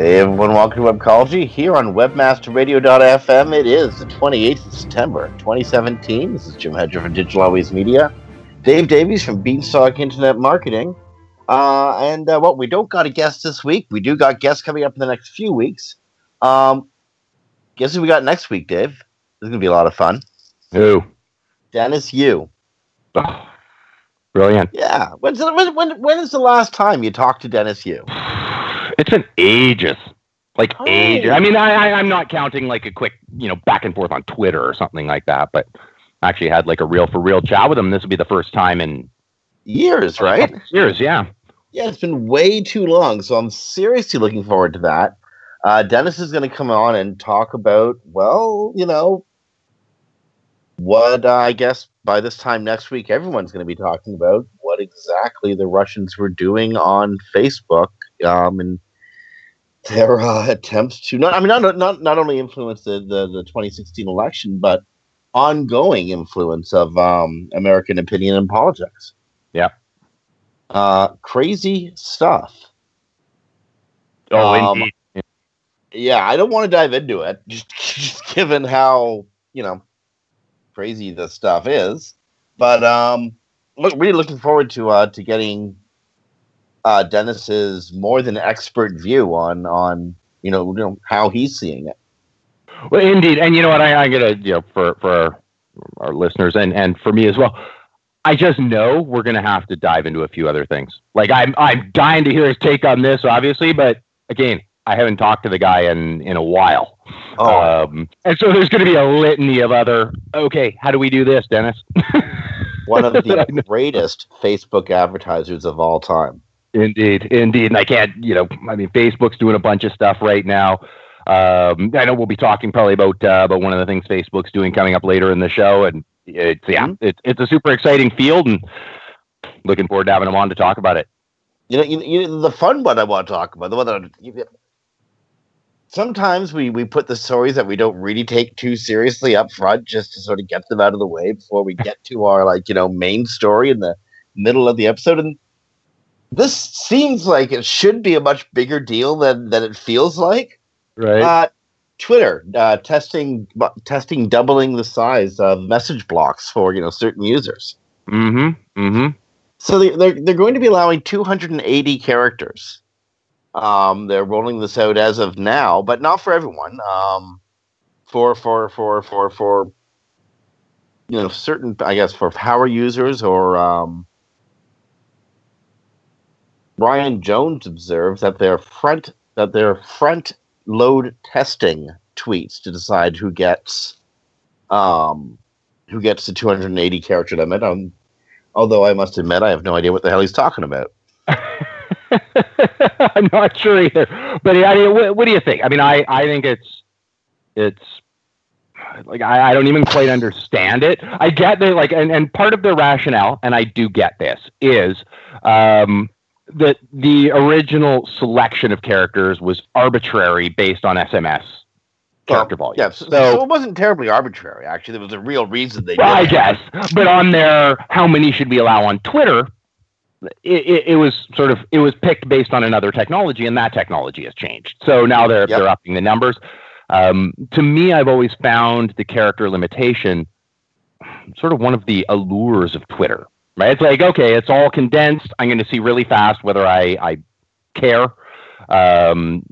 Hey everyone, welcome to Webcology here on WebmasterRadio.fm. It is the 28th of September, 2017. This is Jim Hedger from Digital Always Media, Dave Davies from Beanstalk Internet Marketing. Uh, and uh, well, we don't got a guest this week. We do got guests coming up in the next few weeks. Um, guess who we got next week, Dave? This is going to be a lot of fun. Who? Dennis Yu. Oh, brilliant. Yeah. When's the, when, when, when is the last time you talked to Dennis Yu? It's been ages. Like Oh. ages. I mean, I, I, I'm not counting like a quick, you know, back and forth on Twitter or something like that, but I actually had like a real for real chat with him. This will be the first time in Years, right? years. Yeah. Yeah, it's been way too long. So I'm seriously looking forward to that. Uh, Dennis is going to come on and talk about, well, you know, what uh, I guess by this time next week, everyone's going to be talking about what exactly the Russians were doing on Facebook um, and their uh, attempts to not, I mean, not, not, not only influence the, the, the 2016 election, but ongoing influence of um, American opinion and politics. Yeah. Uh, crazy stuff. Oh, Um, indeed. yeah, I don't want to dive into it, just, just given how you know crazy this stuff is. But um, look, really looking forward to uh to getting uh Dennis's more than expert view on on you know, you know how he's seeing it. Well, indeed, and you know what? I, I'm gonna, you know, for for our, our listeners and and for me as well. I just know we're gonna have to dive into a few other things. Like I'm I'm dying to hear his take on this, obviously, but again, I haven't talked to the guy in in a while. Oh, Um, and so there's going to be a litany of other. Okay, how do we do this, Dennis? one of the greatest Facebook advertisers of all time. Indeed, indeed. And I can't, you know, I mean, Facebook's doing a bunch of stuff right now. Um, I know we'll be talking probably about uh, about one of the things Facebook's doing coming up later in the show, and it's yeah, Mhm. it's it's a super exciting field, and looking forward to having them on to talk about it. You know, you, you, the fun one I want to talk about, the one that you, sometimes we we put the stories that we don't really take too seriously up front just to sort of get them out of the way before we get to our like you know main story in the middle of the episode. And this seems like it should be a much bigger deal than than it feels like. Right. Uh, Twitter uh, testing testing doubling the size of message blocks for you know certain users. mm-hmm. Mm-hmm. So they, they're they're going to be allowing 280 characters. Um, they're rolling this out as of now, but not for everyone. Um, for for for for for you know certain, I guess, for power users or um, Brian Jones observes that their front that their front load testing tweets to decide who gets um who gets the 280 character limit. Um, although I must admit I have no idea what the hell he's talking about. I'm not sure either. But I mean, what, what do you think? I mean, I, I think it's it's like I, I don't even quite understand it. I get that like and, and part of the rationale, and I do get this, is um that the original selection of characters was arbitrary based on SMS character volume. Yeah, so, So- it wasn't terribly arbitrary. Actually, there was a real reason they Well, I guess, but on their how many should we allow on Twitter, it, it, it was sort of it was picked based on another technology, and that technology has changed. So now they're Yep. they're upping the numbers. Um, to me, I've always found the character limitation sort of one of the allures of Twitter. Right? It's like okay, it's all condensed. I'm going to see really fast whether I I care. Um,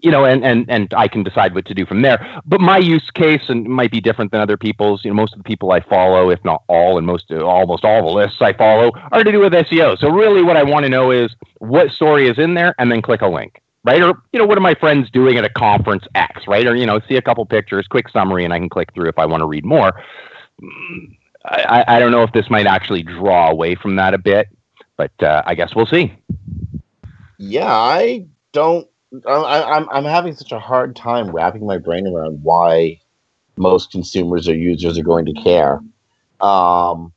you know, and, and, and I can decide what to do from there. But my use case and might be different than other people's. You know, most of the people I follow, if not all, and most almost all the lists I follow are to do with SEO. So really, what I want to know is what story is in there, and then click a link, right? Or you know, what are my friends doing at a conference X, right? Or you know, see a couple pictures, quick summary, and I can click through if I want to read more. I, I don't know if this might actually draw away from that a bit, but uh, I guess we'll see. Yeah, I don't. I, I'm I'm having such a hard time wrapping my brain around why most consumers or users are going to care. Um,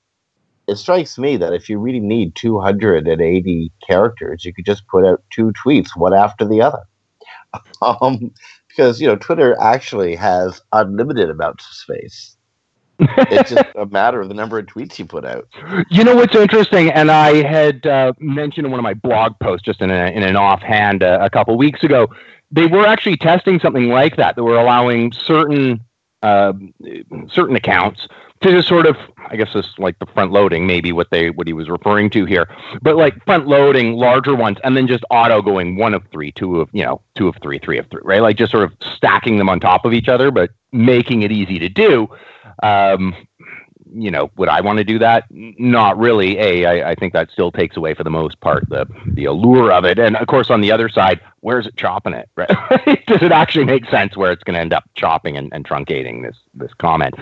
it strikes me that if you really need 280 characters, you could just put out two tweets, one after the other. Um, because you know Twitter actually has unlimited amounts of space. It's just a matter of the number of tweets you put out. You know what's interesting, and I had uh, mentioned in one of my blog posts, just in, a, in an offhand uh, a couple weeks ago, they were actually testing something like that. They were allowing certain uh, certain accounts to just sort of, I guess, this like the front loading, maybe what they what he was referring to here, but like front loading larger ones, and then just auto going one of three, two of you know, two of three, three of three, right? Like just sort of stacking them on top of each other, but making it easy to do. Um, you know, would I want to do that? Not really. A, I, I think that still takes away for the most part the the allure of it. And of course, on the other side, where's it chopping it? Right? Does it actually make sense where it's going to end up chopping and, and truncating this this comment?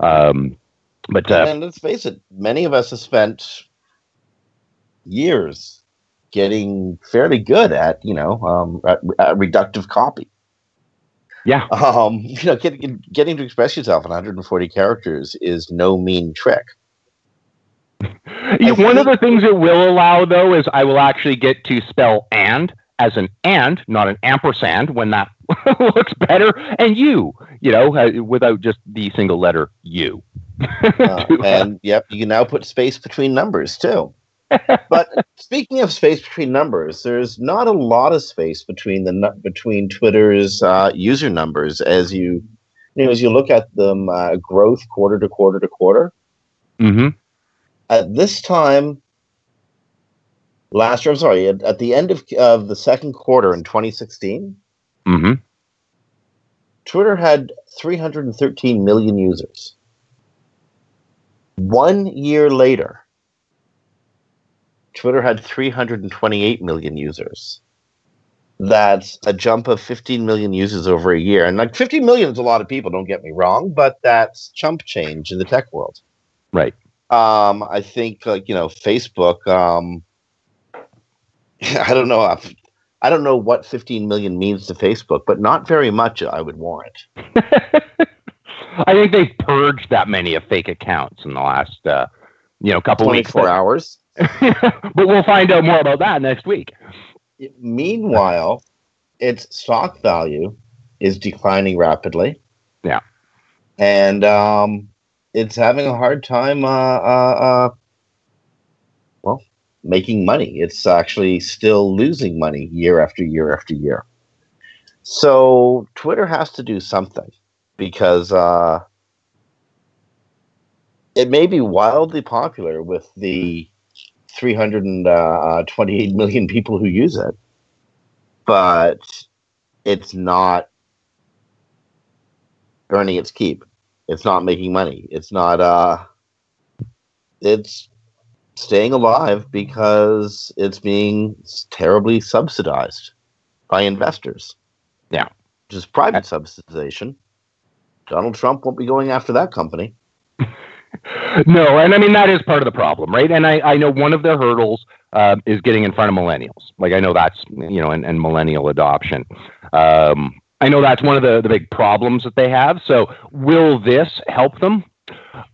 Um, but uh, and let's face it, many of us have spent years getting fairly good at you know um, at, at reductive copy. Yeah. Um, you know, getting getting to express yourself in 140 characters is no mean trick. One of the things it will allow, though, is I will actually get to spell and as an and, not an ampersand, when that looks better, and you, you know, uh, without just the single letter you. uh, and yep, you can now put space between numbers too. but speaking of space between numbers, there's not a lot of space between the between Twitter's uh, user numbers as you, you know, as you look at them uh, growth quarter to quarter to quarter. Mm-hmm. At this time, last year, I'm sorry, at, at the end of, of the second quarter in 2016, mm-hmm. Twitter had 313 million users. One year later, Twitter had 328 million users. That's a jump of 15 million users over a year. And like 15 million is a lot of people, don't get me wrong, but that's chump change in the tech world. Right. Um, I think like, you know, Facebook, um, I don't know. I don't know what 15 million means to Facebook, but not very much, I would warrant. I think they've purged that many of fake accounts in the last, uh, you know, couple 24 weeks. hours. but we'll find out more about that next week. Meanwhile, its stock value is declining rapidly. Yeah. And um, it's having a hard time, uh, uh, uh, making money. It's actually still losing money year after year after year. So Twitter has to do something because uh, it may be wildly popular with the 328 million people who use it, but it's not earning its keep. It's not making money. It's not, uh, it's staying alive because it's being terribly subsidized by investors. Yeah. Just private subsidization. Donald Trump won't be going after that company. no, and I mean that is part of the problem, right? And I, I know one of their hurdles uh, is getting in front of millennials. Like I know that's you know, and, and millennial adoption. Um, I know that's one of the, the big problems that they have. So will this help them?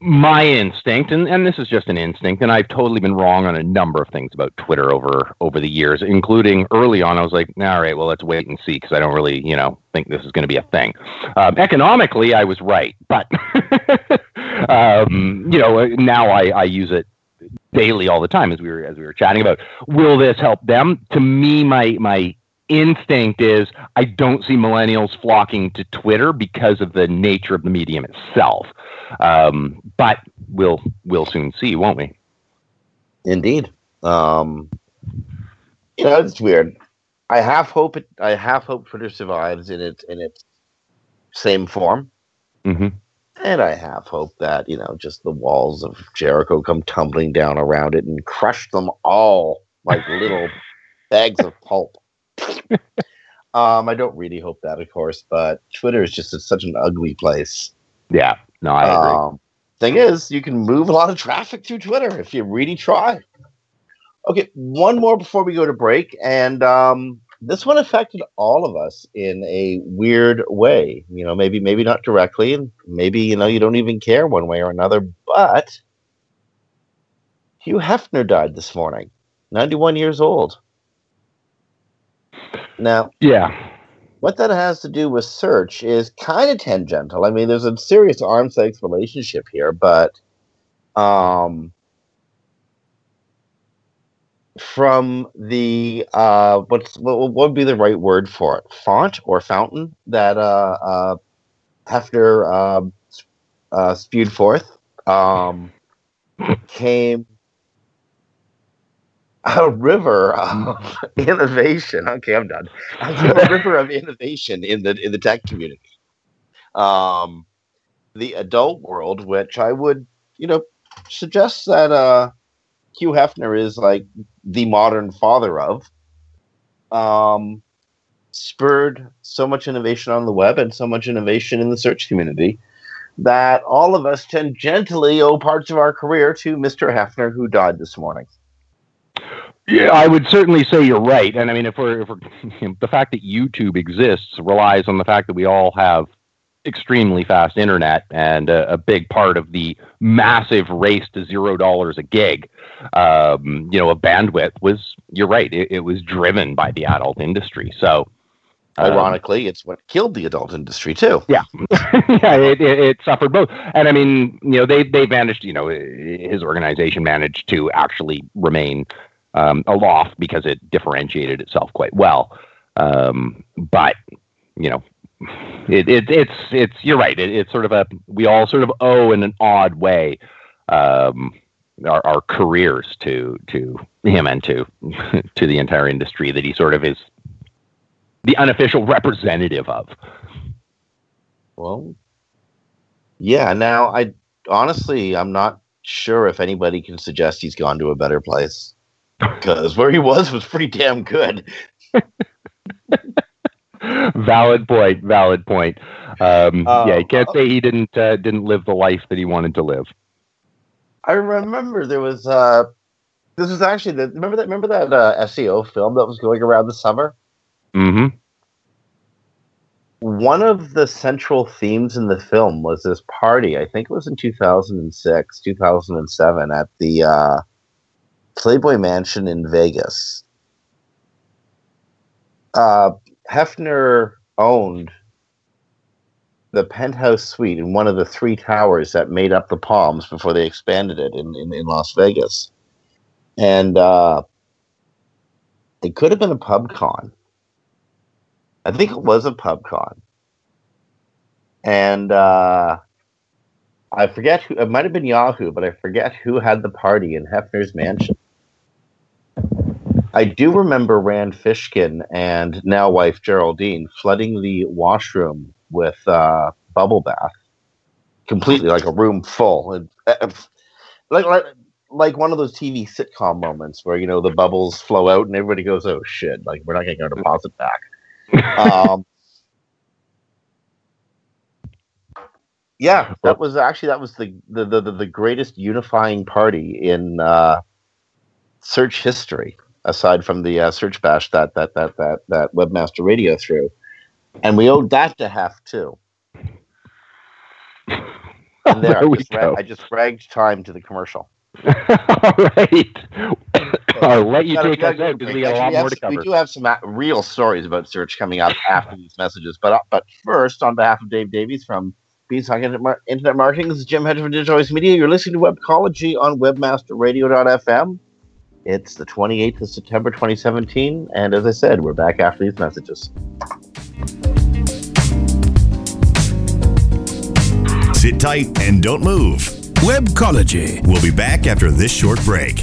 My instinct, and, and this is just an instinct, and I've totally been wrong on a number of things about Twitter over over the years, including early on. I was like, all right, well, let's wait and see because I don't really, you know, think this is going to be a thing. Um, economically, I was right, but um, you know, now I, I use it daily all the time as we were as we were chatting about. Will this help them? To me, my my instinct is I don't see millennials flocking to Twitter because of the nature of the medium itself. Um, but we'll we'll soon see, won't we? Indeed. Um, you know, it's weird. I half hope it. I half hope Twitter survives in its in its same form, mm-hmm. and I half hope that you know just the walls of Jericho come tumbling down around it and crush them all like little bags of pulp. um, I don't really hope that, of course, but Twitter is just such an ugly place. Yeah, no, I agree. Um, thing is, you can move a lot of traffic through Twitter if you really try. Okay, one more before we go to break, and um, this one affected all of us in a weird way. You know, maybe maybe not directly, and maybe you know you don't even care one way or another. But Hugh Hefner died this morning, ninety-one years old. Now, yeah, what that has to do with search is kind of tangential. I mean, there's a serious arm's length relationship here, but um, from the uh, what's what, what would be the right word for it? Font or fountain that uh, uh, Hefner uh, uh, spewed forth um, came a river of innovation. Okay, I'm done. a river of innovation in the in the tech community. Um, the adult world, which I would, you know, suggest that uh, Hugh Hefner is like the modern father of, um, spurred so much innovation on the web and so much innovation in the search community that all of us tangentially owe parts of our career to Mr. Hefner, who died this morning. Yeah, I would certainly say you're right. And I mean, if we're, if we're the fact that YouTube exists relies on the fact that we all have extremely fast internet, and a, a big part of the massive race to zero dollars a gig, um, you know, a bandwidth was. You're right. It, it was driven by the adult industry. So. Um, Ironically, um, it's what killed the adult industry too. Yeah, yeah, it, it, it, suffered both, and I mean, you know, they they managed, you know, his organization managed to actually remain um, aloft because it differentiated itself quite well. Um, but you know, it, it, it's it's you're right. It, it's sort of a we all sort of owe in an odd way um, our, our careers to to him and to to the entire industry that he sort of is the unofficial representative of. Well, yeah. Now, I honestly, I'm not sure if anybody can suggest he's gone to a better place because where he was was pretty damn good. valid point. Valid point. Um, uh, yeah, you can't uh, say he didn't uh, didn't live the life that he wanted to live. I remember there was uh, this was actually the remember that remember that uh, SEO film that was going around the summer. Mm-hmm. One of the central themes in the film was this party. I think it was in 2006, 2007, at the uh, Playboy Mansion in Vegas. Uh, Hefner owned the penthouse suite in one of the three towers that made up the Palms before they expanded it in, in, in Las Vegas. And uh, it could have been a PubCon. I think it was a PubCon. And uh, I forget who, it might have been Yahoo, but I forget who had the party in Hefner's mansion. I do remember Rand Fishkin and now wife Geraldine flooding the washroom with uh, bubble bath, completely like a room full, and, uh, like like like one of those TV sitcom moments where you know the bubbles flow out and everybody goes, "Oh shit!" Like we're not getting our deposit back. Um, yeah, that was actually that was the the the, the greatest unifying party in uh, search history aside from the uh, search bash that that that that that webmaster radio threw, and we owed that to Hef too. And there, there I, just ra- I just dragged time to the commercial. All right. I'll let you take us out because we got a lot more to cover. We do have some real stories about search coming up after these messages. But uh, but first, on behalf of Dave Davies from Beanstalk Internet Marketing, this is Jim Hedger from Digital Always Media. You're listening to Webcology on WebmasterRadio.fm. It's the 28th of September 2017, and as I said, we're back after these messages. Sit tight and don't move. Webcology. We'll be back after this short break.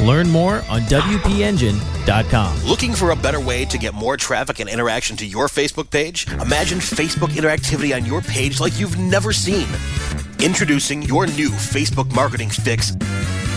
Learn more on WPEngine.com. Looking for a better way to get more traffic and interaction to your Facebook page? Imagine Facebook interactivity on your page like you've never seen. Introducing your new Facebook marketing fix.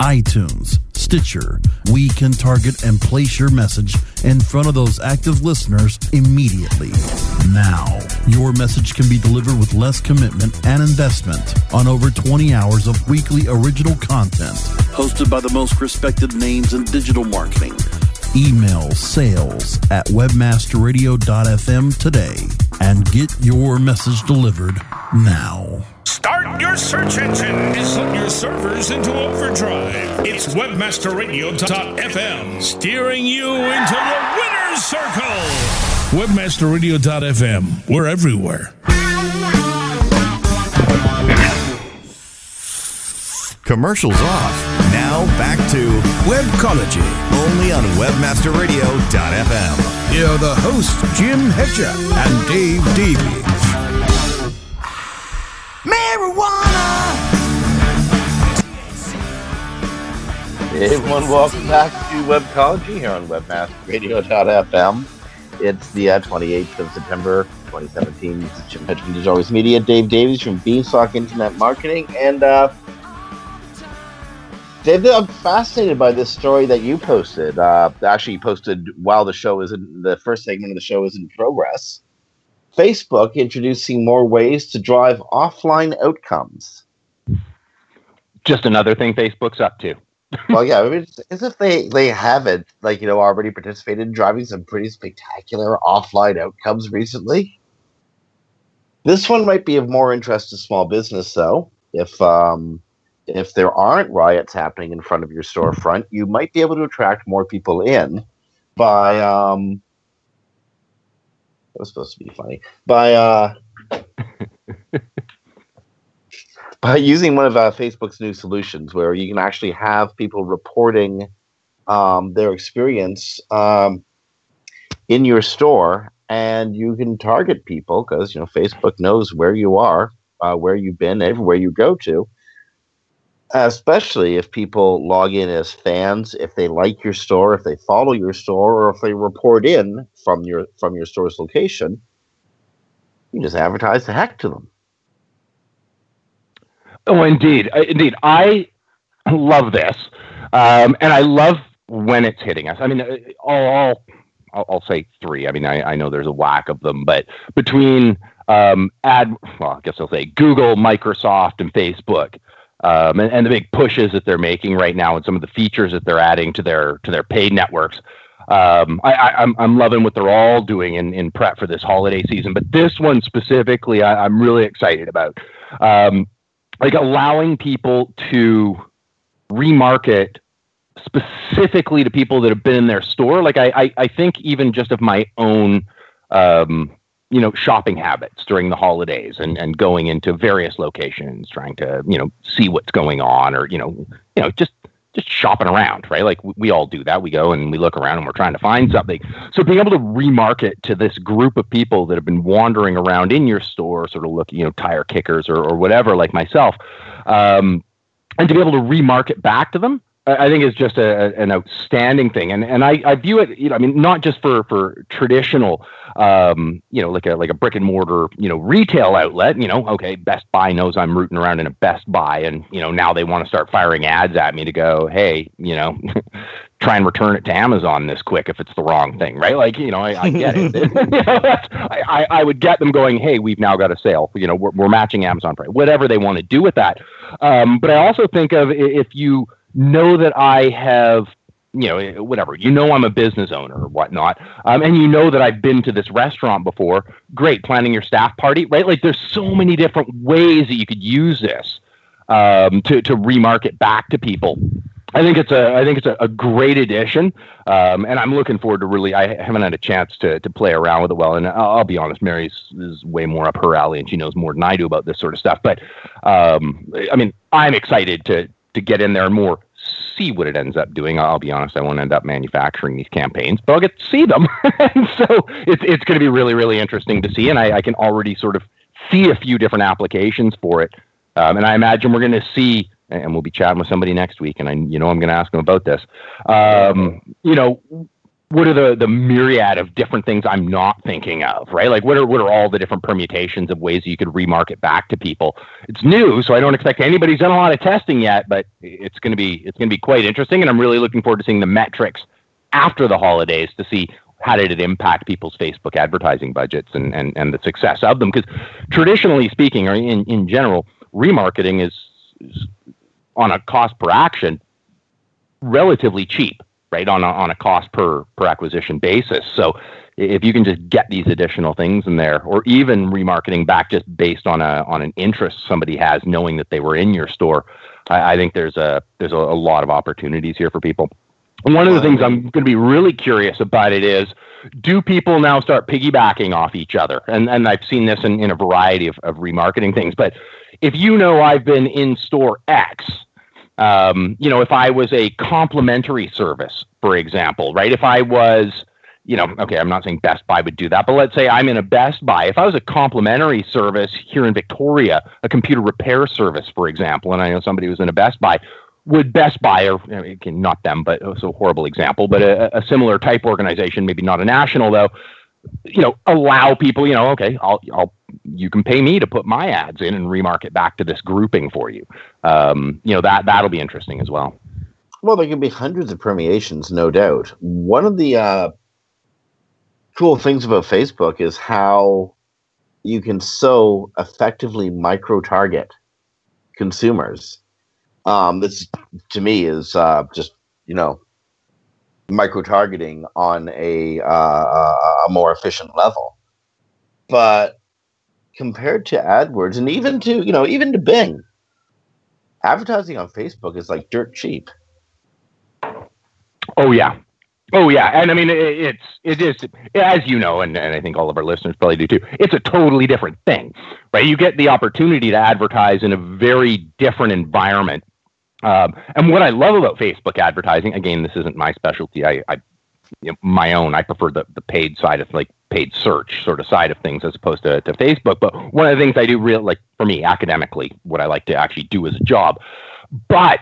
iTunes, Stitcher, we can target and place your message in front of those active listeners immediately. Now, your message can be delivered with less commitment and investment on over 20 hours of weekly original content hosted by the most respected names in digital marketing. Email sales at webmasterradio.fm today and get your message delivered now. Start your search engine and put your servers into overdrive. It's webmasterradio.fm, steering you into the winner's circle. Webmasterradio.fm, we're everywhere. Commercials off. Now back to Webcology. only on webmasterradio.fm. Here are the hosts, Jim Hedger and Dave Davies. Hey everyone, welcome back to Webcology here on webmasterradio.fm. It's the uh, 28th of September 2017. This is Jim Hedger from Digital Always Media, Dave Davies from Beanstalk Internet Marketing, and uh, Dave, I'm fascinated by this story that you posted. Uh, actually, you posted while the show is in the first segment of the show is in progress. Facebook introducing more ways to drive offline outcomes. Just another thing Facebook's up to. well, yeah, I mean, it's as if they they haven't like you know already participated in driving some pretty spectacular offline outcomes recently. This one might be of more interest to small business, though. If um, if there aren't riots happening in front of your storefront, you might be able to attract more people in by um. That was supposed to be funny by uh. by using one of uh, Facebook's new solutions, where you can actually have people reporting um, their experience um, in your store, and you can target people because you know Facebook knows where you are, uh, where you've been, everywhere you go to. Especially if people log in as fans, if they like your store, if they follow your store, or if they report in from your from your store's location, you just advertise the heck to them. Oh, indeed, Uh, indeed. I love this, um, and I love when it's hitting us. I mean, uh, all, I'll, I'll say three. I mean, I, I know there's a whack of them, but between um, ad, well, I guess I'll say Google, Microsoft, and Facebook, um, and, and the big pushes that they're making right now, and some of the features that they're adding to their to their paid networks. Um, I, I, I'm I'm loving what they're all doing in, in prep for this holiday season, but this one specifically, I, I'm really excited about. Um, like allowing people to remarket specifically to people that have been in their store. Like I, I, I think even just of my own, um, you know, shopping habits during the holidays and, and going into various locations, trying to, you know, see what's going on or, you know, you know, just, just shopping around, right? Like we, we all do that. We go and we look around and we're trying to find something. So being able to remarket to this group of people that have been wandering around in your store, sort of looking, you know, tire kickers or, or whatever, like myself, um, and to be able to remarket back to them, I think is just a, an outstanding thing, and and I, I view it, you know, I mean, not just for for traditional, um, you know, like a like a brick and mortar, you know, retail outlet. You know, okay, Best Buy knows I'm rooting around in a Best Buy, and you know, now they want to start firing ads at me to go, hey, you know, try and return it to Amazon this quick if it's the wrong thing, right? Like, you know, I, I get it. You know, I, I I would get them going, hey, we've now got a sale. You know, we're, we're matching Amazon price, whatever they want to do with that. Um, but I also think of if you know that I have you know, whatever. You know, I'm a business owner or whatnot, um, and you know that I've been to this restaurant before. Great, planning your staff party, right? Like, there's so many different ways that you could use this um, to to remarket back to people. I think it's a I think it's a, a great addition, um, and I'm looking forward to really. I haven't had a chance to to play around with it well, and I'll, I'll be honest, Mary's is way more up her alley, and she knows more than I do about this sort of stuff. But um, I mean, I'm excited to to get in there more see what it ends up doing. I'll be honest, I won't end up manufacturing these campaigns, but I'll get to see them, and so it's it's going to be really really interesting to see, and I, I can already sort of see a few different applications for it, um, and I imagine we're going to see and we'll be chatting with somebody next week, and I, you know, I'm going to ask them about this. Um, you know, what are the the myriad of different things I'm not thinking of, right? Like, what are what are all the different permutations of ways you could remarket back to people? It's new, so I don't expect anybody's done a lot of testing yet, but it's going to be it's going to be quite interesting, and I'm really looking forward to seeing the metrics after the holidays to see how did it impact people's Facebook advertising budgets and and, and the success of them. Because traditionally speaking, or in in general, remarketing is, is on a cost per action relatively cheap, right? On a, on a cost per per acquisition basis. So if you can just get these additional things in there, or even remarketing back just based on a on an interest somebody has, knowing that they were in your store, I, I think there's a there's a, a lot of opportunities here for people. One of the things I'm going to be really curious about it is, do people now start piggybacking off each other? And and I've seen this in, in a variety of, of remarketing things. But if you know I've been in store X um, you know, if I was a complimentary service, for example, right? If I was, you know, okay, I'm not saying Best Buy would do that, but let's say I'm in a Best Buy. If I was a complimentary service here in Victoria, a computer repair service, for example, and I know somebody was in a Best Buy, would Best Buy, or not them, but it was a horrible example, but a, a similar type organization, maybe not a national though, you know, allow people, you know, okay, I'll, I'll, you can pay me to put my ads in and remarket back to this grouping for you. Um, you know, that, that'll be interesting as well. Well, there can be hundreds of permeations, no doubt. One of the uh, cool things about Facebook is how you can so effectively micro target consumers. Um, this, to me, is uh, just, you know, micro targeting on a, uh, a more efficient level. But compared to AdWords and even to, you know, even to Bing, advertising on Facebook is like dirt cheap. Oh, yeah. Oh yeah, and I mean it, it's it is as you know, and, and I think all of our listeners probably do too. It's a totally different thing, right? You get the opportunity to advertise in a very different environment um, and what I love about Facebook advertising, again, this isn't my specialty. I, I you know, my own. I prefer the, the paid side of like paid search sort of side of things as opposed to, to Facebook. But one of the things I do real like for me academically, what I like to actually do as a job. But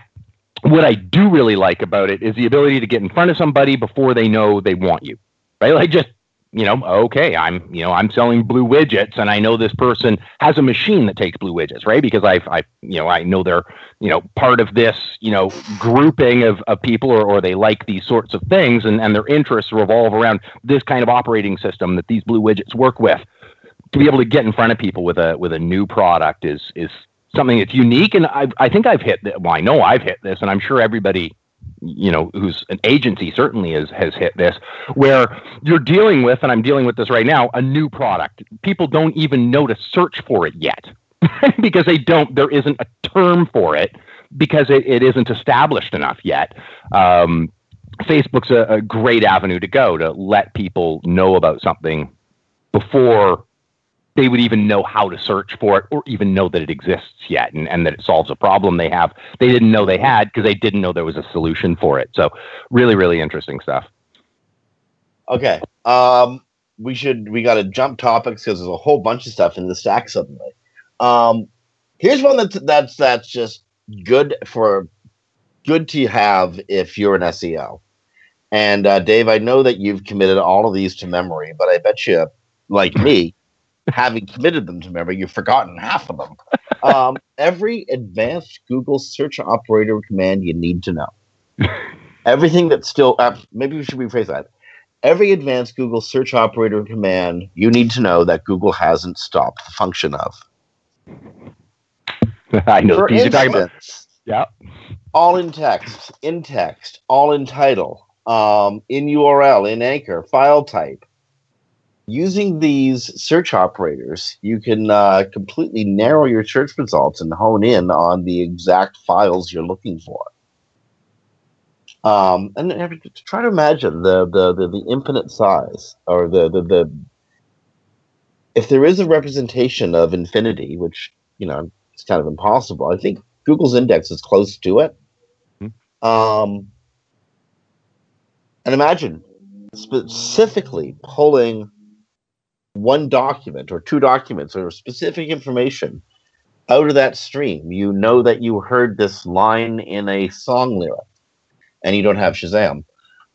what I do really like about it is the ability to get in front of somebody before they know they want you. Right? Like just you know, okay, I'm, you know, I'm selling blue widgets and I know this person has a machine that takes blue widgets, right? Because I've, I, you know, I know they're, you know, part of this, you know, grouping of, of people or, or they like these sorts of things and, and their interests revolve around this kind of operating system that these blue widgets work with. To be able to get in front of people with a, with a new product is, is something that's unique. And I, I think I've hit, that. well, I know I've hit this and I'm sure everybody you know, who's an agency certainly is, has hit this, where you're dealing with, and I'm dealing with this right now, a new product. People don't even know to search for it yet because they don't, there isn't a term for it because it, it isn't established enough yet. Um, Facebook's a, a great avenue to go to let people know about something before they would even know how to search for it or even know that it exists yet and, and that it solves a problem they have. They didn't know they had because they didn't know there was a solution for it. So really really interesting stuff. Okay. Um we should we got to jump topics because there's a whole bunch of stuff in the stack suddenly. Um here's one that's that's that's just good for good to have if you're an seo and uh, dave i know that you've committed all of these to memory but i bet you like me having committed them to memory, you've forgotten half of them. Um, every advanced Google search operator command you need to know. Everything that's still, uh, maybe we should rephrase that. Every advanced Google search operator command you need to know that Google hasn't stopped the function of. I know For you're talking about. instance, Yeah. all in text, in text, all in title, um, in URL, in anchor, file type. Using these search operators, you can uh, completely narrow your search results and hone in on the exact files you're looking for. Um, and try to imagine the, the, the, the infinite size or the, the, the if there is a representation of infinity, which you know it's kind of impossible. I think Google's index is close to it. Mm-hmm. Um, and imagine specifically pulling one document or two documents or specific information out of that stream. You know that you heard this line in a song lyric and you don't have Shazam,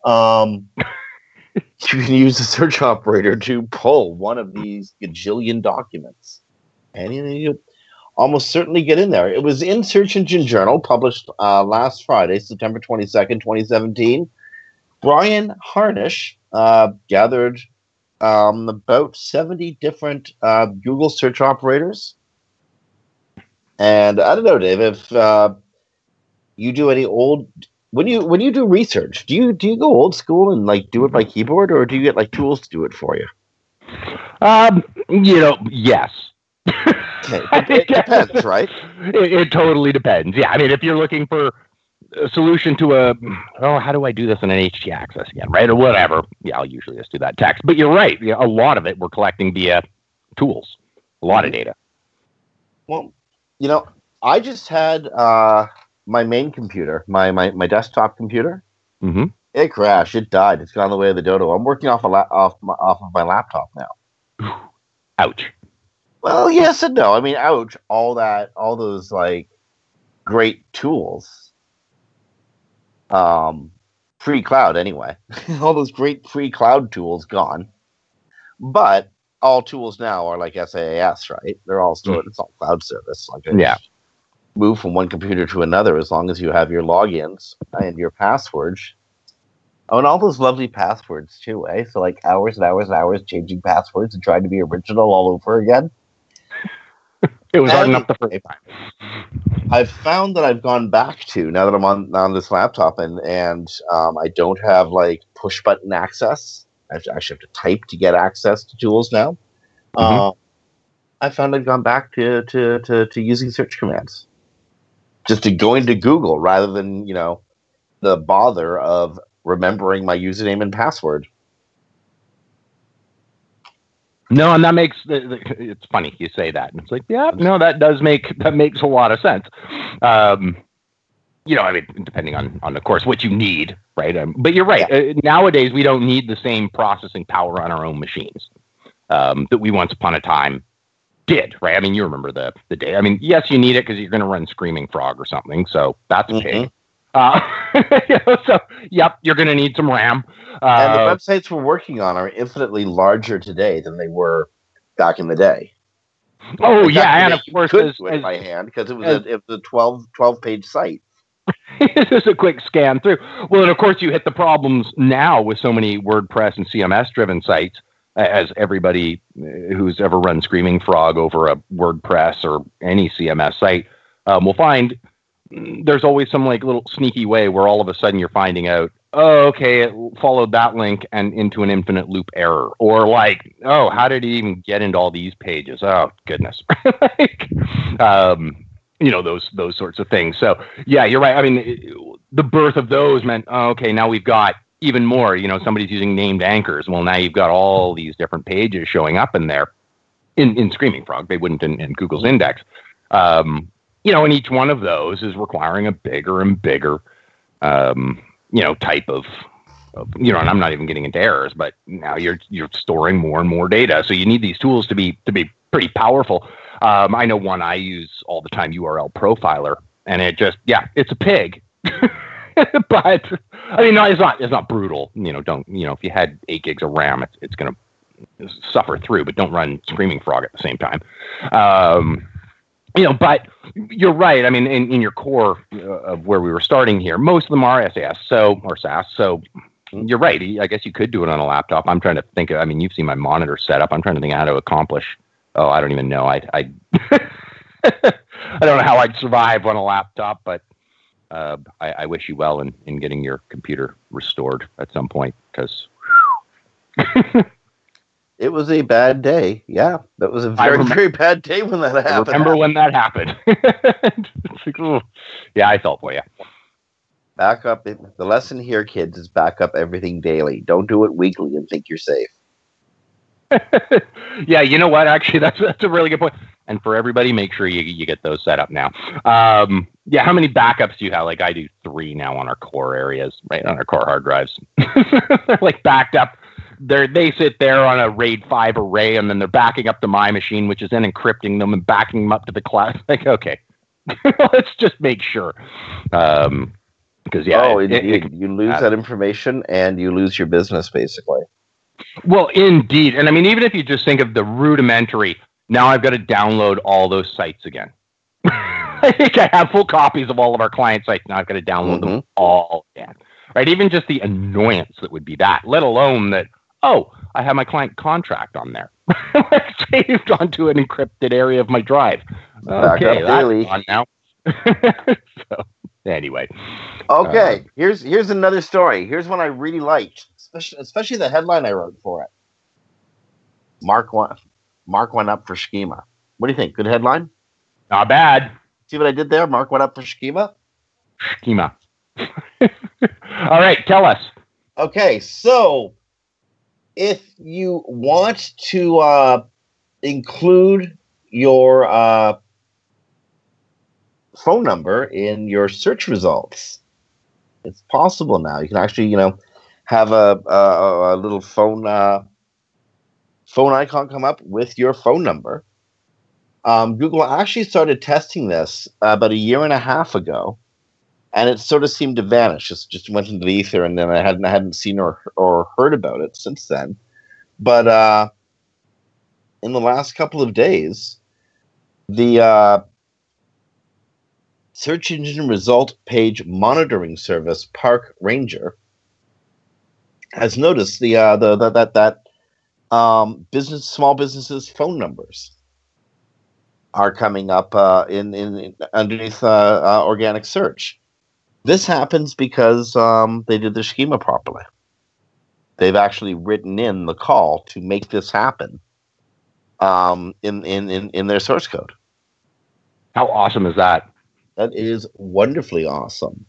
um, you can use the search operator to pull one of these gajillion documents, and you, almost certainly get in there. It was in Search Engine Journal, published uh, last Friday, September twenty second, twenty seventeen. Brian Harnish uh, gathered um, about 70 different uh, Google search operators. And I don't know, Dave, if uh, you do any old when you when you do research, do you do you go old school and like do it by keyboard, or do you get like tools to do it for you? Um, you know, yes. okay. It, it depends, right? It, it, totally depends. Yeah, I mean, if you're looking for a solution to a oh, how do I do this in an htaccess again, right, or whatever? Yeah, I'll usually just do that text. But you're right. Yeah, a lot of it we're collecting via tools. A lot of data. Well, you know, I just had. uh my main computer, my my, my desktop computer, mm-hmm. it crashed. It died. It's gone the way of the dodo. I'm working off a la- off my, off of my laptop now. ouch. Well, yes and no. I mean, ouch. All that, all those like great tools. Um, free cloud anyway. all those great free cloud tools gone. But all tools now are like SaaS, right? They're all stored. mm. it's all cloud service. Like yeah move from one computer to another as long as you have your logins and your passwords. Oh, and all those lovely passwords too, eh? So like hours and hours and hours changing passwords and trying to be original all over again. It was hard enough the first time. I've found that I've gone back to now that I'm on on this laptop and and um, I don't have like push button access. I actually have to type to get access to tools now. Mm-hmm. Uh, I found I've gone back to, to to to using search commands just to going to Google rather than, you know, the bother of remembering my username and password. No, and that makes it's funny you say that. And it's like, yeah, no, that does make that makes a lot of sense. Um, you know, I mean, depending on on the course, what you need, right? Um, but you're right. Yeah. Uh, nowadays, we don't need the same processing power on our own machines um, that we once upon a time did, right? I mean, you remember the the day. I mean, yes, you need it because you're going to run Screaming Frog or something. So that's mm-hmm. pig. Uh, you know, so, yep, you're going to need some RAM. Uh, and the uh, websites we're working on are infinitely larger today than they were back in the day. Oh yeah, and of course, could as, as, by hand because it was as, a, it was a 12, 12 page site. It's just a quick scan through. Well, and of course, you hit the problems now with so many WordPress and CMS driven sites as everybody uh, who's ever run Screaming Frog over a WordPress or any CMS site um, will find, there's always some like little sneaky way where all of a sudden you're finding out, oh, okay, it followed that link and into an infinite loop error, or like, oh, how did it even get into all these pages? Oh, goodness, like, um, you know those those sorts of things. So yeah, you're right. I mean, the birth of those meant, oh, okay, now we've got even more, you know, somebody's using named anchors. Well, now you've got all these different pages showing up in there in, in Screaming Frog. They wouldn't in, in Google's index. Um, you know, and each one of those is requiring a bigger and bigger, um, you know, type of, of, you know, and I'm not even getting into errors, but now you're you're storing more and more data. So you need these tools to be to be pretty powerful. Um, I know one I use all the time, URL Profiler, and it just yeah, it's a pig. but I mean, no, it's not. It's not brutal. You know, don't you know if you had eight gigs of RAM, it's it's going to suffer through. But don't run Screaming Frog at the same time. Um, you know, but you're right. I mean, in, in your core uh, of where we were starting here, most of them are SAS, so or SAS. So you're right. I guess you could do it on a laptop. I'm trying to think. Of, I mean, you've seen my monitor setup. I'm trying to think how to accomplish. Oh, I don't even know. I I I don't know how I'd survive on a laptop, but uh, I, I wish you well in, in getting your computer restored at some point because It was a bad day. Yeah, that was a very very bad day when that I happened. remember when that happened. Like, yeah, I felt for you. Back up. The lesson here, kids, is back up everything daily. Don't do it weekly and think you're safe. yeah, you know what? Actually, that's that's a really good point. And for everybody, make sure you you get those set up now. Um, yeah, how many backups do you have? Like I do three now on our core areas, right on our core hard drives. They're like backed up. They they sit there on a RAID five array, and then they're backing up to my machine, which is then encrypting them and backing them up to the cloud. Like, okay, let's just make sure. Um, because yeah, oh, it- indeed. it- you lose uh, that information and you lose your business, basically. Well, indeed. And I mean, even if you just think of the rudimentary, now I've got to download all those sites again. I think I have full copies of all of our client sites. Now I've got to download them Mhm. all again. Right? Even just the annoyance that would be that, let alone that, oh, I have my client contract on there. saved onto an encrypted area of my drive. Okay, that's fun now. so, anyway. Okay, uh, here's here's another story. Here's one I really liked, especially especially the headline I wrote for it. Mark one, Mark went up for schema. What do you think? Good headline. Not bad. See what I did there? Mark went up for schema. Schema. all right, tell us. Okay, so if you want to uh, include your uh, phone number in your search results, it's possible now. You can actually, you know, have a, a, a little phone uh, phone icon come up with your phone number. Um, Google actually started testing this about a year and a half ago and it sort of seemed to vanish. Just just went into the ether, and then I hadn't I hadn't seen or or heard about it since then. But uh, in the last couple of days, the uh, search engine result page monitoring service Rank Ranger has noticed the uh, the, the that that um, business small businesses phone numbers are coming up uh, in, in in underneath uh, uh, organic search. This happens because um, they did their schema properly. They've actually written in the call to make this happen um, in, in, in, in their source code. How awesome is that? That is wonderfully awesome.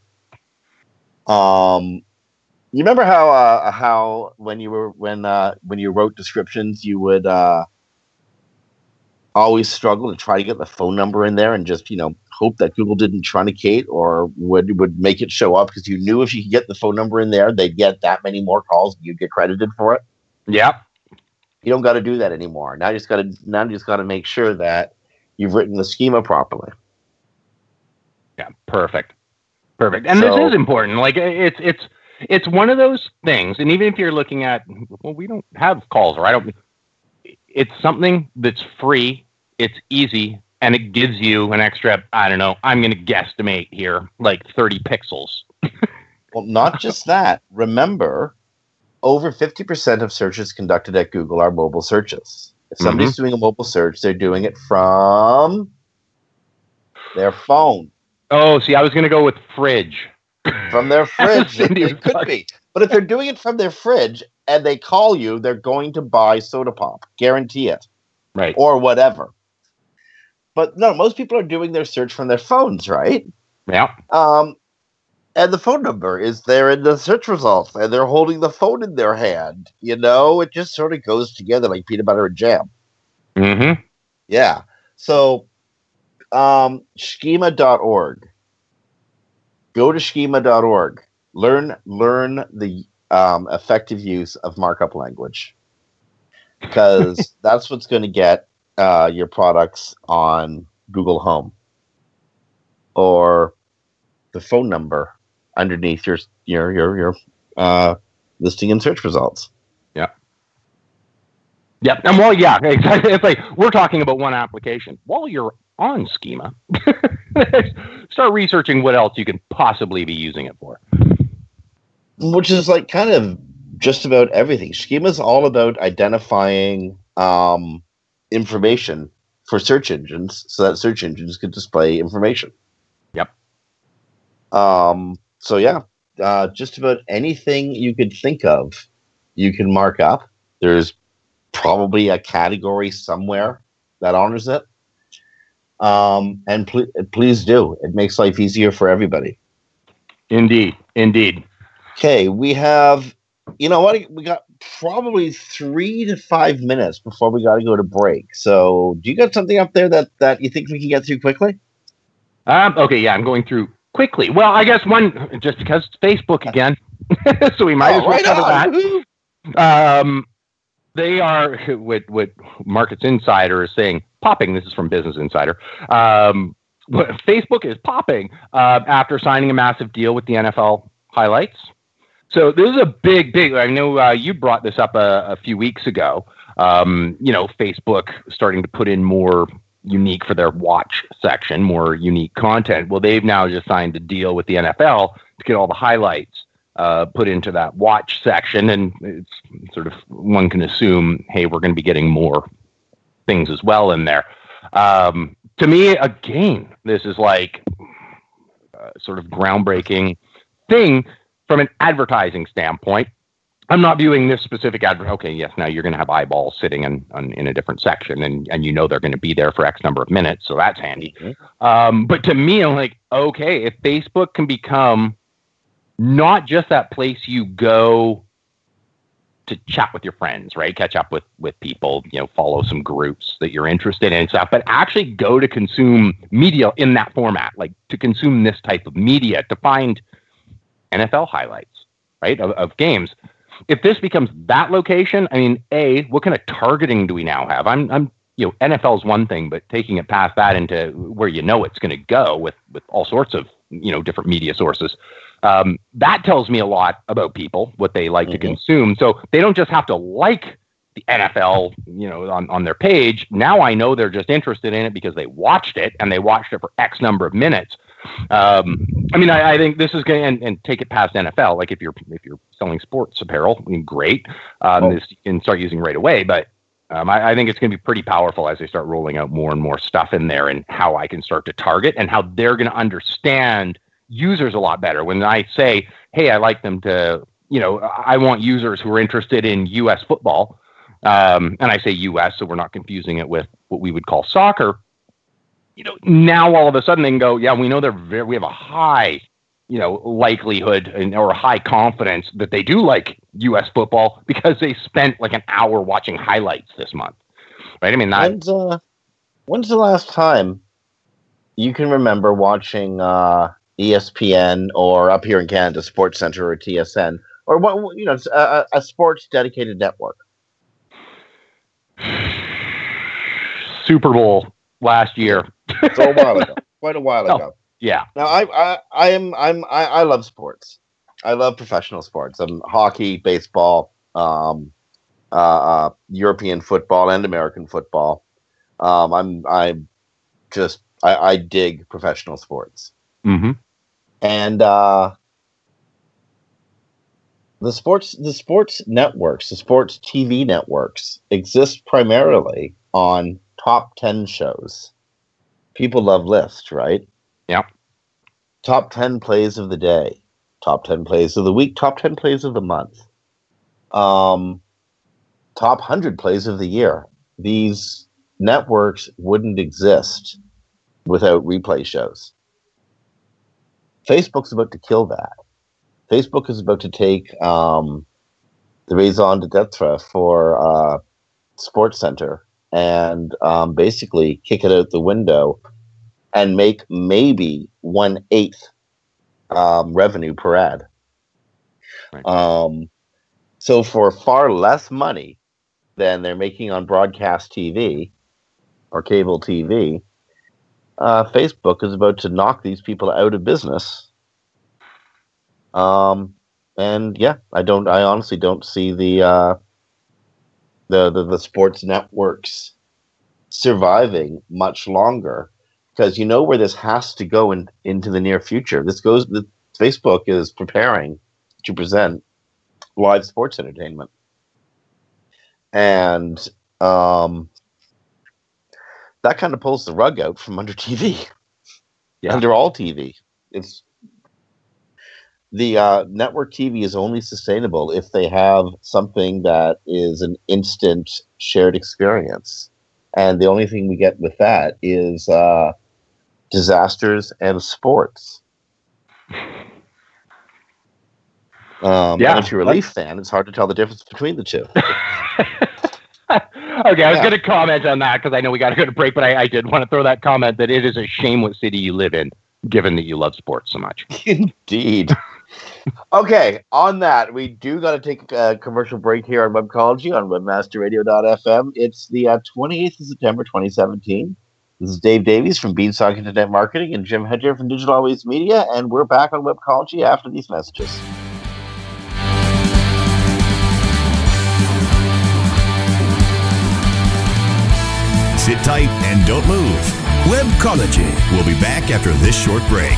Um, you remember how uh, how when you were when uh, when you wrote descriptions, you would uh, always struggle to try to get the phone number in there and just you know hope that Google didn't truncate or would would make it show up because you knew if you could get the phone number in there, they'd get that many more calls, you'd get credited for it. Yep. You don't got to do that anymore. Now you just got to now you just got to make sure that you've written the schema properly. Yeah, perfect, perfect. And So- this is important. Like it's it's it's one of those things. And even if you're looking at, well, we don't have calls, or I don't. It's something that's free. It's easy, and it gives you an extra. I don't know. I'm going to guesstimate here, like 30 pixels. Well, not just that. Remember, over 50% of searches conducted at Google are mobile searches. If somebody's mm-hmm. doing a mobile search, they're doing it from their phone, Oh, see, I was going to go with fridge. from their fridge. it, it could be. But if they're doing it from their fridge and they call you, they're going to buy soda pop. Guarantee it. Right. Or whatever. But no, most people are doing their search from their phones, right? Yeah. Um, and the phone number is there in the search results, and they're holding the phone in their hand. You know, it just sort of goes together like peanut butter and jam. Mm-hmm. Yeah. So, um, schema.org. Go to schema.org. Learn learn the um, effective use of markup language because that's what's going to get uh, your products on Google Home or the phone number underneath your your your your uh, listing and search results. Yeah. Yep. And well, yeah, exactly. It's like we're talking about one application. While you're on Schema, start researching what else you can possibly be using it for. Which is like kind of just about everything. Schema is all about identifying um, information for search engines so that search engines can display information. Yep. Um, so yeah, uh, just about anything you could think of, you can mark up. There's probably a category somewhere that honors it. Um, and pl- please do. It makes life easier for everybody. Indeed, indeed. Okay, we have. You know what? We got probably three to five minutes before we got to go to break. So, do you got something up there that that you think we can get through quickly? Um, okay, yeah, I'm going through quickly. Well, I guess one just because Facebook again, so we might Oh, as well right cover on. that. Um, they are what what Markets Insider is saying. Popping. This is from Business Insider. Um, Facebook is popping uh, after signing a massive deal with the NFL highlights. So this is a big, big. I know uh, you brought this up a, a few weeks ago. Um, you know, Facebook starting to put in more unique for their watch section, more unique content. Well, they've now just signed a deal with the NFL to get all the highlights uh, put into that watch section, and it's sort of one can assume, hey, we're going to be getting more things as well in there. Um, to me, again, this is like uh, sort of groundbreaking thing from an advertising standpoint. I'm not viewing this specific advert. Okay, yes, now you're going to have eyeballs sitting in, on, in a different section, and, and you know they're going to be there for X number of minutes, so that's handy. Um, but to me, I'm like, okay, if Facebook can become not just that place you go to chat with your friends, right? Catch up with with people, you know, follow some groups that you're interested in and stuff, but actually go to consume media in that format, like to consume this type of media, to find NFL highlights, right, of, of games. If this becomes that location, I mean, a what kind of targeting do we now have? I'm, I'm, you know, NFL is one thing, but taking it past that into where you know it's going to go with with all sorts of you know different media sources. Um, that tells me a lot about people, what they like to consume. So they don't just have to like the NFL, you know, on, on their page. Now I know they're just interested in it because they watched it and they watched it for X number of minutes. Um, I mean, I, I think this is going to and, and take it past NFL. Like if you're if you're selling sports apparel, I mean, great. Um, this you can start using right away. But um, I, I think it's going to be pretty powerful as they start rolling out more and more stuff in there, and how I can start to target and how they're going to understand users a lot better. When I say, "Hey, I like them to," you know, I want users who are interested in U.S. football, um, and I say U.S. so we're not confusing it with what we would call soccer you know, now all of a sudden they can go, yeah, we know they're very, we have a high, you know, likelihood and, or high confidence that they do like U.S. football because they spent like an hour watching highlights this month, right? I mean, that, When's uh, when's the last time you can remember watching uh, ESPN or up here in Canada, Sports Center or TSN or what you know a, a sports dedicated network? Super Bowl last year. So a while ago, quite a while Oh. ago. Yeah, Now I I I am I'm I, I love sports. I love professional sports. I'm hockey, baseball, um, uh, uh, European football, and American football. Um, I'm I just I, I dig professional sports. Mm-hmm. and uh, the sports the sports networks the sports tv networks exist primarily on top 10 shows. People love lists right? Yep. top 10 plays of the day. Top 10 plays of the week. Top 10 plays of the month. Um, top 100 plays of the year. These networks wouldn't exist without replay shows. Facebook's about to kill that. Facebook is about to take um, the raison d'etre for uh, Sports Center and um, basically kick it out the window and make maybe one eighth um, revenue per ad. Right. Um, so for far less money than they're making on broadcast TV or cable TV, uh, Facebook is about to knock these people out of business. Um, and yeah, I don't. I honestly don't see the uh, the, the the sports networks surviving much longer because you know where this has to go in, into the near future. This goes. The, Facebook is preparing to present live sports entertainment, and um, that kind of pulls the rug out from under TV, Yeah. under all TV. It's the uh, network TV is only sustainable if they have something that is an instant shared experience. And the only thing we get with that is uh, disasters and sports. Um, Yeah. if you're a Leaf fan, it's hard to tell the difference between the two. Okay, I was Yeah. going to comment on that because I know we got to go to break, but I, I did want to throw that comment that it is a shame what city you live in, given that you love sports so much. Indeed. Okay, on that, we do got to take a commercial break here on Webcology on webmasterradio.fm. It's the uh, 28th of September 2017. This is Dave Davies from Beanstalk Internet Marketing and Jim Hedger from Digital Always Media, and we're back on Webcology after these messages. Sit tight and don't move. Webcology. We'll be back after this short break.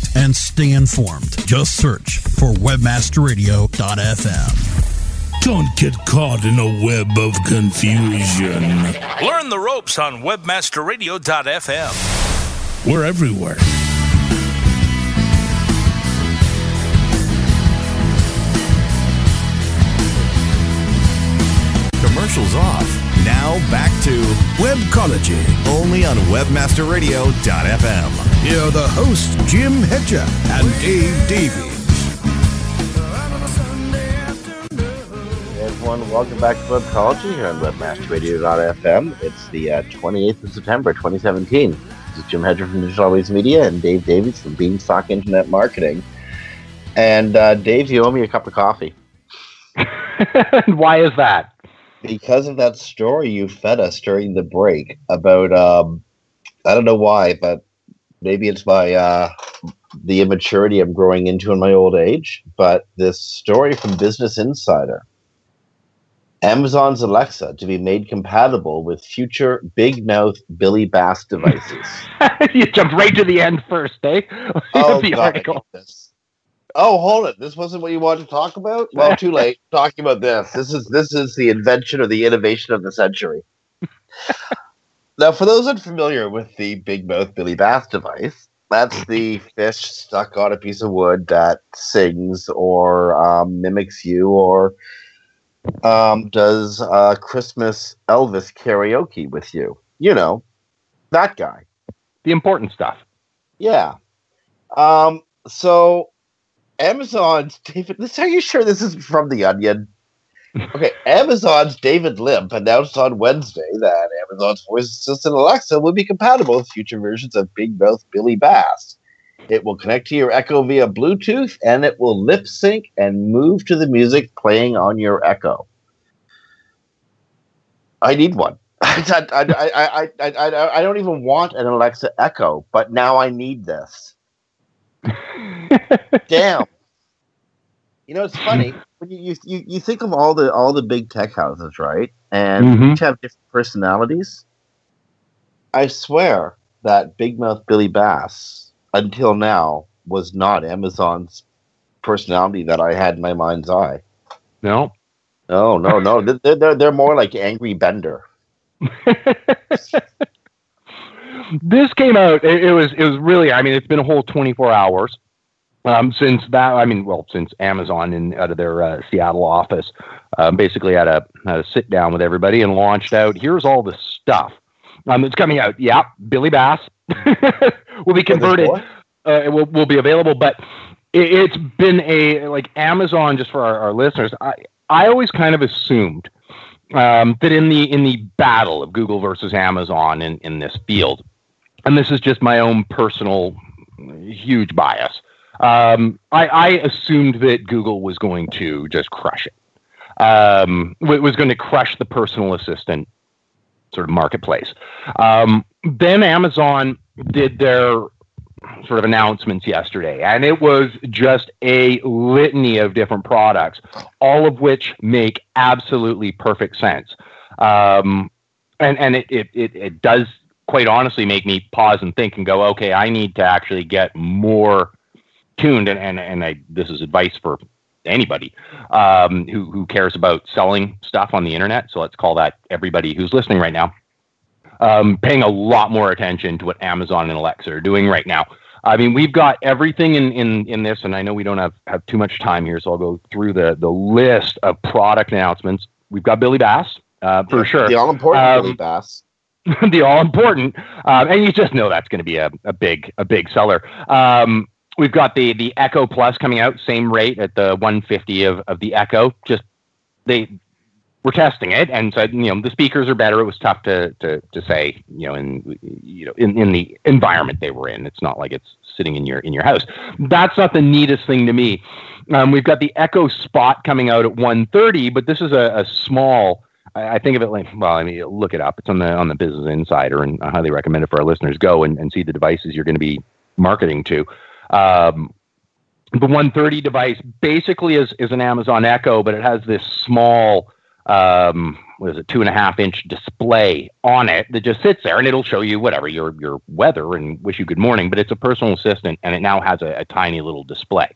and stay informed. Just search for Webmasterradio.fm. Don't get caught in a web of confusion. Learn the ropes on webmasterradio.fm. We're everywhere. Commercials off. Now back to Webcology. only on webmasterradio.fm. Here are the hosts, Jim Hedger and Dave Davies. Hey everyone, welcome back to Webcology here on webmasterradio.fm. It's the uh, 28th of September 2017. This is Jim Hedger from Digital Always Media and Dave Davies from Beanstalk Internet Marketing. And uh, Dave, you owe me a cup of coffee. and why is that? because of that story you fed us during the break about um I don't know why, but maybe it's my uh the immaturity I'm growing into in my old age, but this story from Business Insider. Amazon's Alexa to be made compatible with future big mouth Billy Bass devices. you jumped right to the end first, eh? oh, the God, article. Oh, hold it. This wasn't what you wanted to talk about? Well, too late. Talking about this. This is this is the invention or the innovation of the century. Now, for those unfamiliar with the Big Mouth Billy Bass device, that's the fish stuck on a piece of wood that sings or um, mimics you or um, does uh, Christmas Elvis karaoke with you. You know, that guy. The important stuff. Yeah. Um, so Amazon's David. This are you sure this is from the Onion? Okay, Amazon's David Limp announced on Wednesday that Amazon's voice assistant Alexa will be compatible with future versions of Big Mouth Billy Bass. It will connect to your Echo via Bluetooth, and it will lip sync and move to the music playing on your Echo. I need one. I, I, I, I, I, I, don't even want an Alexa Echo, but now I need this. Damn. You know, it's funny you, you you think of all the all the big tech houses, right? And Mhm. each have different personalities. I swear that Big Mouth Billy Bass, until now, was not Amazon's personality that I had in my mind's eye. No. No, no, no. They're, they're, they're more like Angry Bender. this came out. It, it was it was really. I mean, it's been a whole 24 hours um, since that. I mean, well, since Amazon in out of their uh, Seattle office um, basically had a had a sit down with everybody and launched out. Here's all the stuff um, that's coming out. Yeah, Billy Bass will be converted. Uh, it will will be available, but it, it's been a like Amazon. Just for our, our listeners, I I always kind of assumed um, that in the in the battle of Google versus Amazon in in this field, and this is just my own personal huge bias. Um, I, I assumed that Google was going to just crush it. Um, w- was going to crush the personal assistant sort of marketplace. Um, then Amazon did their sort of announcements yesterday, and it was just a litany of different products, all of which make absolutely perfect sense. Um, and and it, it, it, it does quite honestly make me pause and think and go, okay, I need to actually get more tuned. And, and, and I, this is advice for anybody um, who, who cares about selling stuff on the internet. So let's call that everybody who's listening right now. Um, paying a lot more attention to what Amazon and Alexa are doing right now. I mean, we've got everything in, in, in this, and I know we don't have, have too much time here, so I'll go through the, the list of product announcements. We've got Billy Bass, uh, for sure. The all important Um, Billy Bass. the all important, um, and you just know that's going to be a, a big a big seller. Um, we've got the the Echo Plus coming out, same rate at the 150 of, of the Echo. Just they were testing it and said, you know, the speakers are better. It was tough to to, to say, you know, in you know in, in the environment they were in. It's not like it's sitting in your in your house. That's not the neatest thing to me. Um, we've got the Echo Spot coming out at 130, but this is a, a small. I I think of it like well, I mean, look it up. It's on the on the Business Insider, and I highly recommend it for our listeners. Go and, and see the devices you're going to be marketing to. Um, the 130 device basically is is an Amazon Echo, but it has this small, um, what is it, two and a half inch display on it that just sits there, and it'll show you whatever your your weather and wish you good morning. But it's a personal assistant, and it now has a, a tiny little display,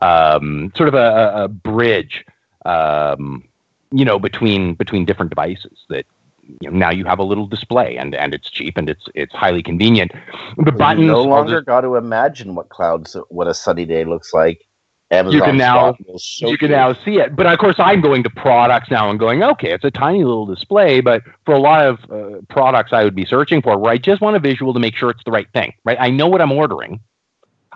um, sort of a, a- bridge. Um, you know between between different devices that you know, now you have a little display and and it's cheap and it's it's highly convenient. The buttons you no longer just- got to imagine what clouds, what a sunny day looks like. Amazon you can now show you can now see it. But of course i'm going to products now and going okay it's a tiny little display but for a lot of uh, products i would be searching for where i just want a visual to make sure it's the right thing right? I know what i'm ordering.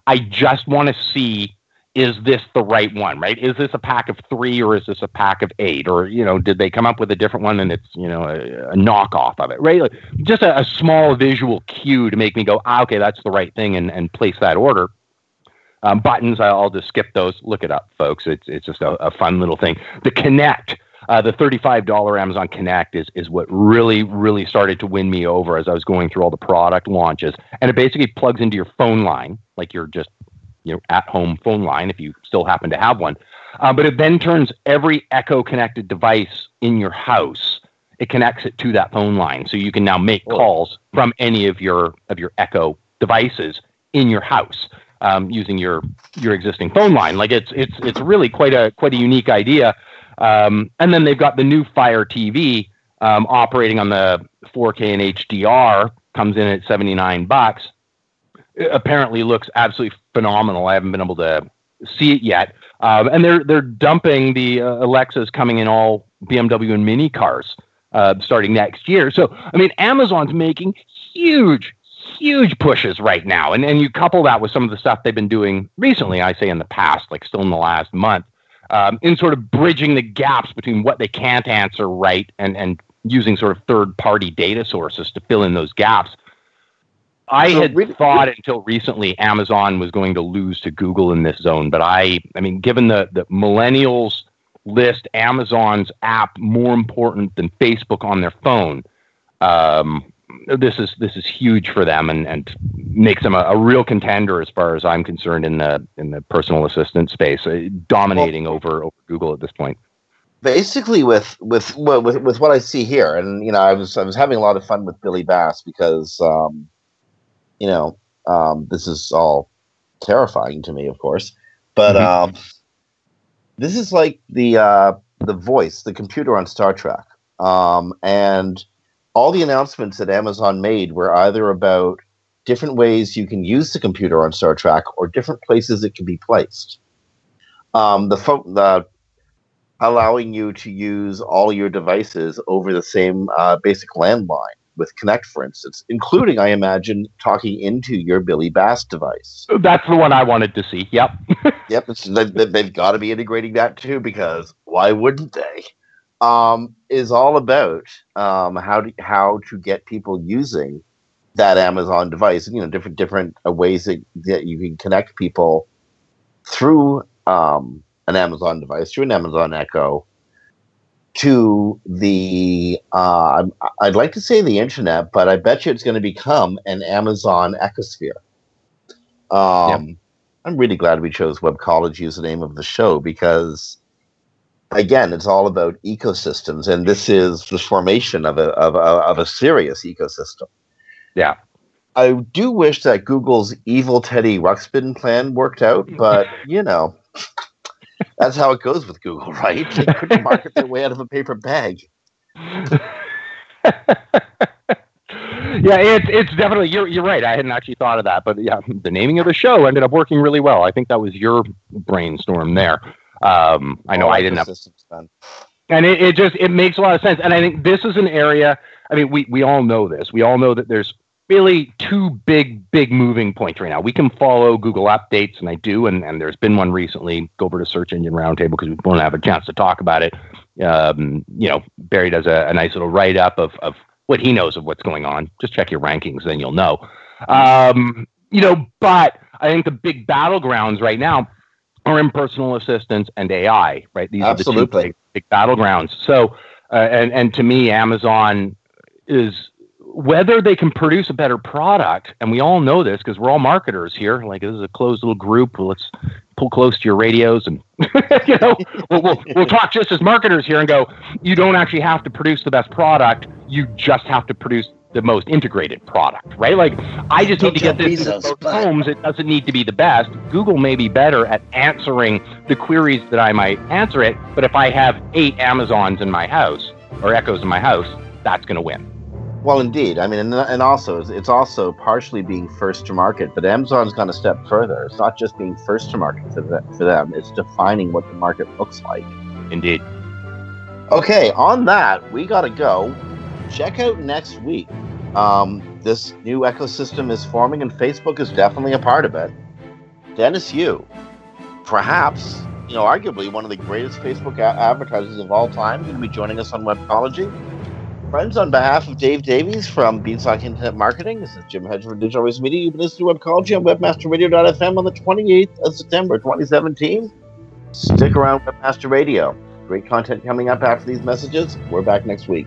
I just want to see is this the right one right is this a pack of three or is this a pack of eight or you know did they come up with a different one and it's you know a, a knockoff of it right Like, just a, a small visual cue to make me go ah, okay that's the right thing and, and place that order um, buttons, I'll just skip those. Look it up, folks. It's it's just a, a fun little thing. The Connect, uh, the thirty-five dollar Amazon Connect is is what really really started to win me over as I was going through all the product launches. And it basically plugs into your phone line, like you're just you know at home phone line if you still happen to have one. Uh, but it then turns every Echo connected device in your house. It connects it to that phone line, so you can now make calls from any of your of your Echo devices in your house um, using your your existing phone line. Like it's it's it's really quite a quite a unique idea. Um, and then they've got the new Fire TV um, operating on the 4K and HDR comes in at 79 bucks. Apparently looks absolutely phenomenal. I haven't been able to see it yet. Um, and they're they're dumping the uh, Alexas coming in all BMW and Mini cars uh, starting next year. So I mean, Amazon's making huge huge pushes right now. And and you couple that with some of the stuff they've been doing recently, I say in the past, like still in the last month, um, in sort of bridging the gaps between what they can't answer right and and using sort of third party data sources to fill in those gaps. I So had really- thought until recently Amazon was going to lose to Google in this zone, but I I mean given the the millennials list Amazon's app more important than Facebook on their phone, um, this is this is huge for them and, and makes them a, a, real contender as far as I'm concerned in the in the personal assistant space, uh, dominating well, over over Google at this point. Basically, with with with with what I see here, and you know, I was I was having a lot of fun with Billy Bass because um, you know um, this is all terrifying to me, of course, but mm-hmm. um, this is like the uh, the voice, the computer on Star Trek, um, and all the announcements that Amazon made were either about different ways you can use the computer on Star Trek or different places it can be placed. Um, the, fo- the allowing you to use all your devices over the same uh, basic landline with Connect, for instance, including, I imagine, talking into your Billy Bass device. That's the one I wanted to see. Yep. yep. They, they've got to be integrating that too, because why wouldn't they? um, is all about um, how to how to get people using that Amazon device. and You know, different different uh, ways that, that you can connect people through um, an Amazon device, through an Amazon Echo, to the uh, I'd like to say the internet, but I bet you it's going to become an Amazon Ecosphere. Um, yep. I'm really glad we chose Webcology as the name of the show because again, it's all about ecosystems, and this is the formation of a of a, of a serious ecosystem. Yeah. I do wish that Google's evil Teddy Ruxpin plan worked out, but you know, that's how it goes with Google, right? They couldn't market their way out of a paper bag. yeah, it's it's definitely you're you're right. I hadn't actually thought of that, but yeah, the naming of the show ended up working really well. I think that was your brainstorm there. Um, I know I didn't have. And it, it just it makes a lot of sense. And I think this is an area. I mean, we we all know this. We all know that there's really two big big moving points right now. We can follow Google updates, and I do. And and there's been one recently. Go over to Search Engine Roundtable because we won't have a chance to talk about it. Um, you know, Barry does a, a nice little write up of of what he knows of what's going on. Just check your rankings, then you'll know. Um, you know, but I think the big battlegrounds right now are in personal assistance and AI, right? These Absolutely. are the two big, big battlegrounds. So, uh, and and to me, Amazon is whether they can produce a better product, and we all know this because we're all marketers here. Like this is a closed little group. Let's pull close to your radios, and you know, we'll, we'll we'll talk just as marketers here and go. You don't actually have to produce the best product. You just have to produce the most integrated product, right? Like I just need to get this to most homes. It doesn't need to be the best. Google may be better at answering the queries that I might answer it, but if I have eight Amazons in my house or Echoes in my house, that's going to win. Well, indeed. I mean, and, and also it's also partially being first to market, but Amazon's gone a step further. It's not just being first to market for, the, for them; it's defining what the market looks like. Indeed. Okay, on that, we got to go. Check out next week um, this new ecosystem is forming, and Facebook is definitely a part of it. Dennis Yu, perhaps, you know, arguably one of the greatest Facebook a- advertisers of all time, going to be joining us on Webcology. Friends, on behalf of Dave Davies from Beanstalk Internet Marketing, this is Jim Hedger from Digital Always Media. You've been listening to Webcology on WebmasterRadio.fm on the 28th of September, 2017. Stick around, Webmaster Radio. Great content coming up after these messages. We're back next week.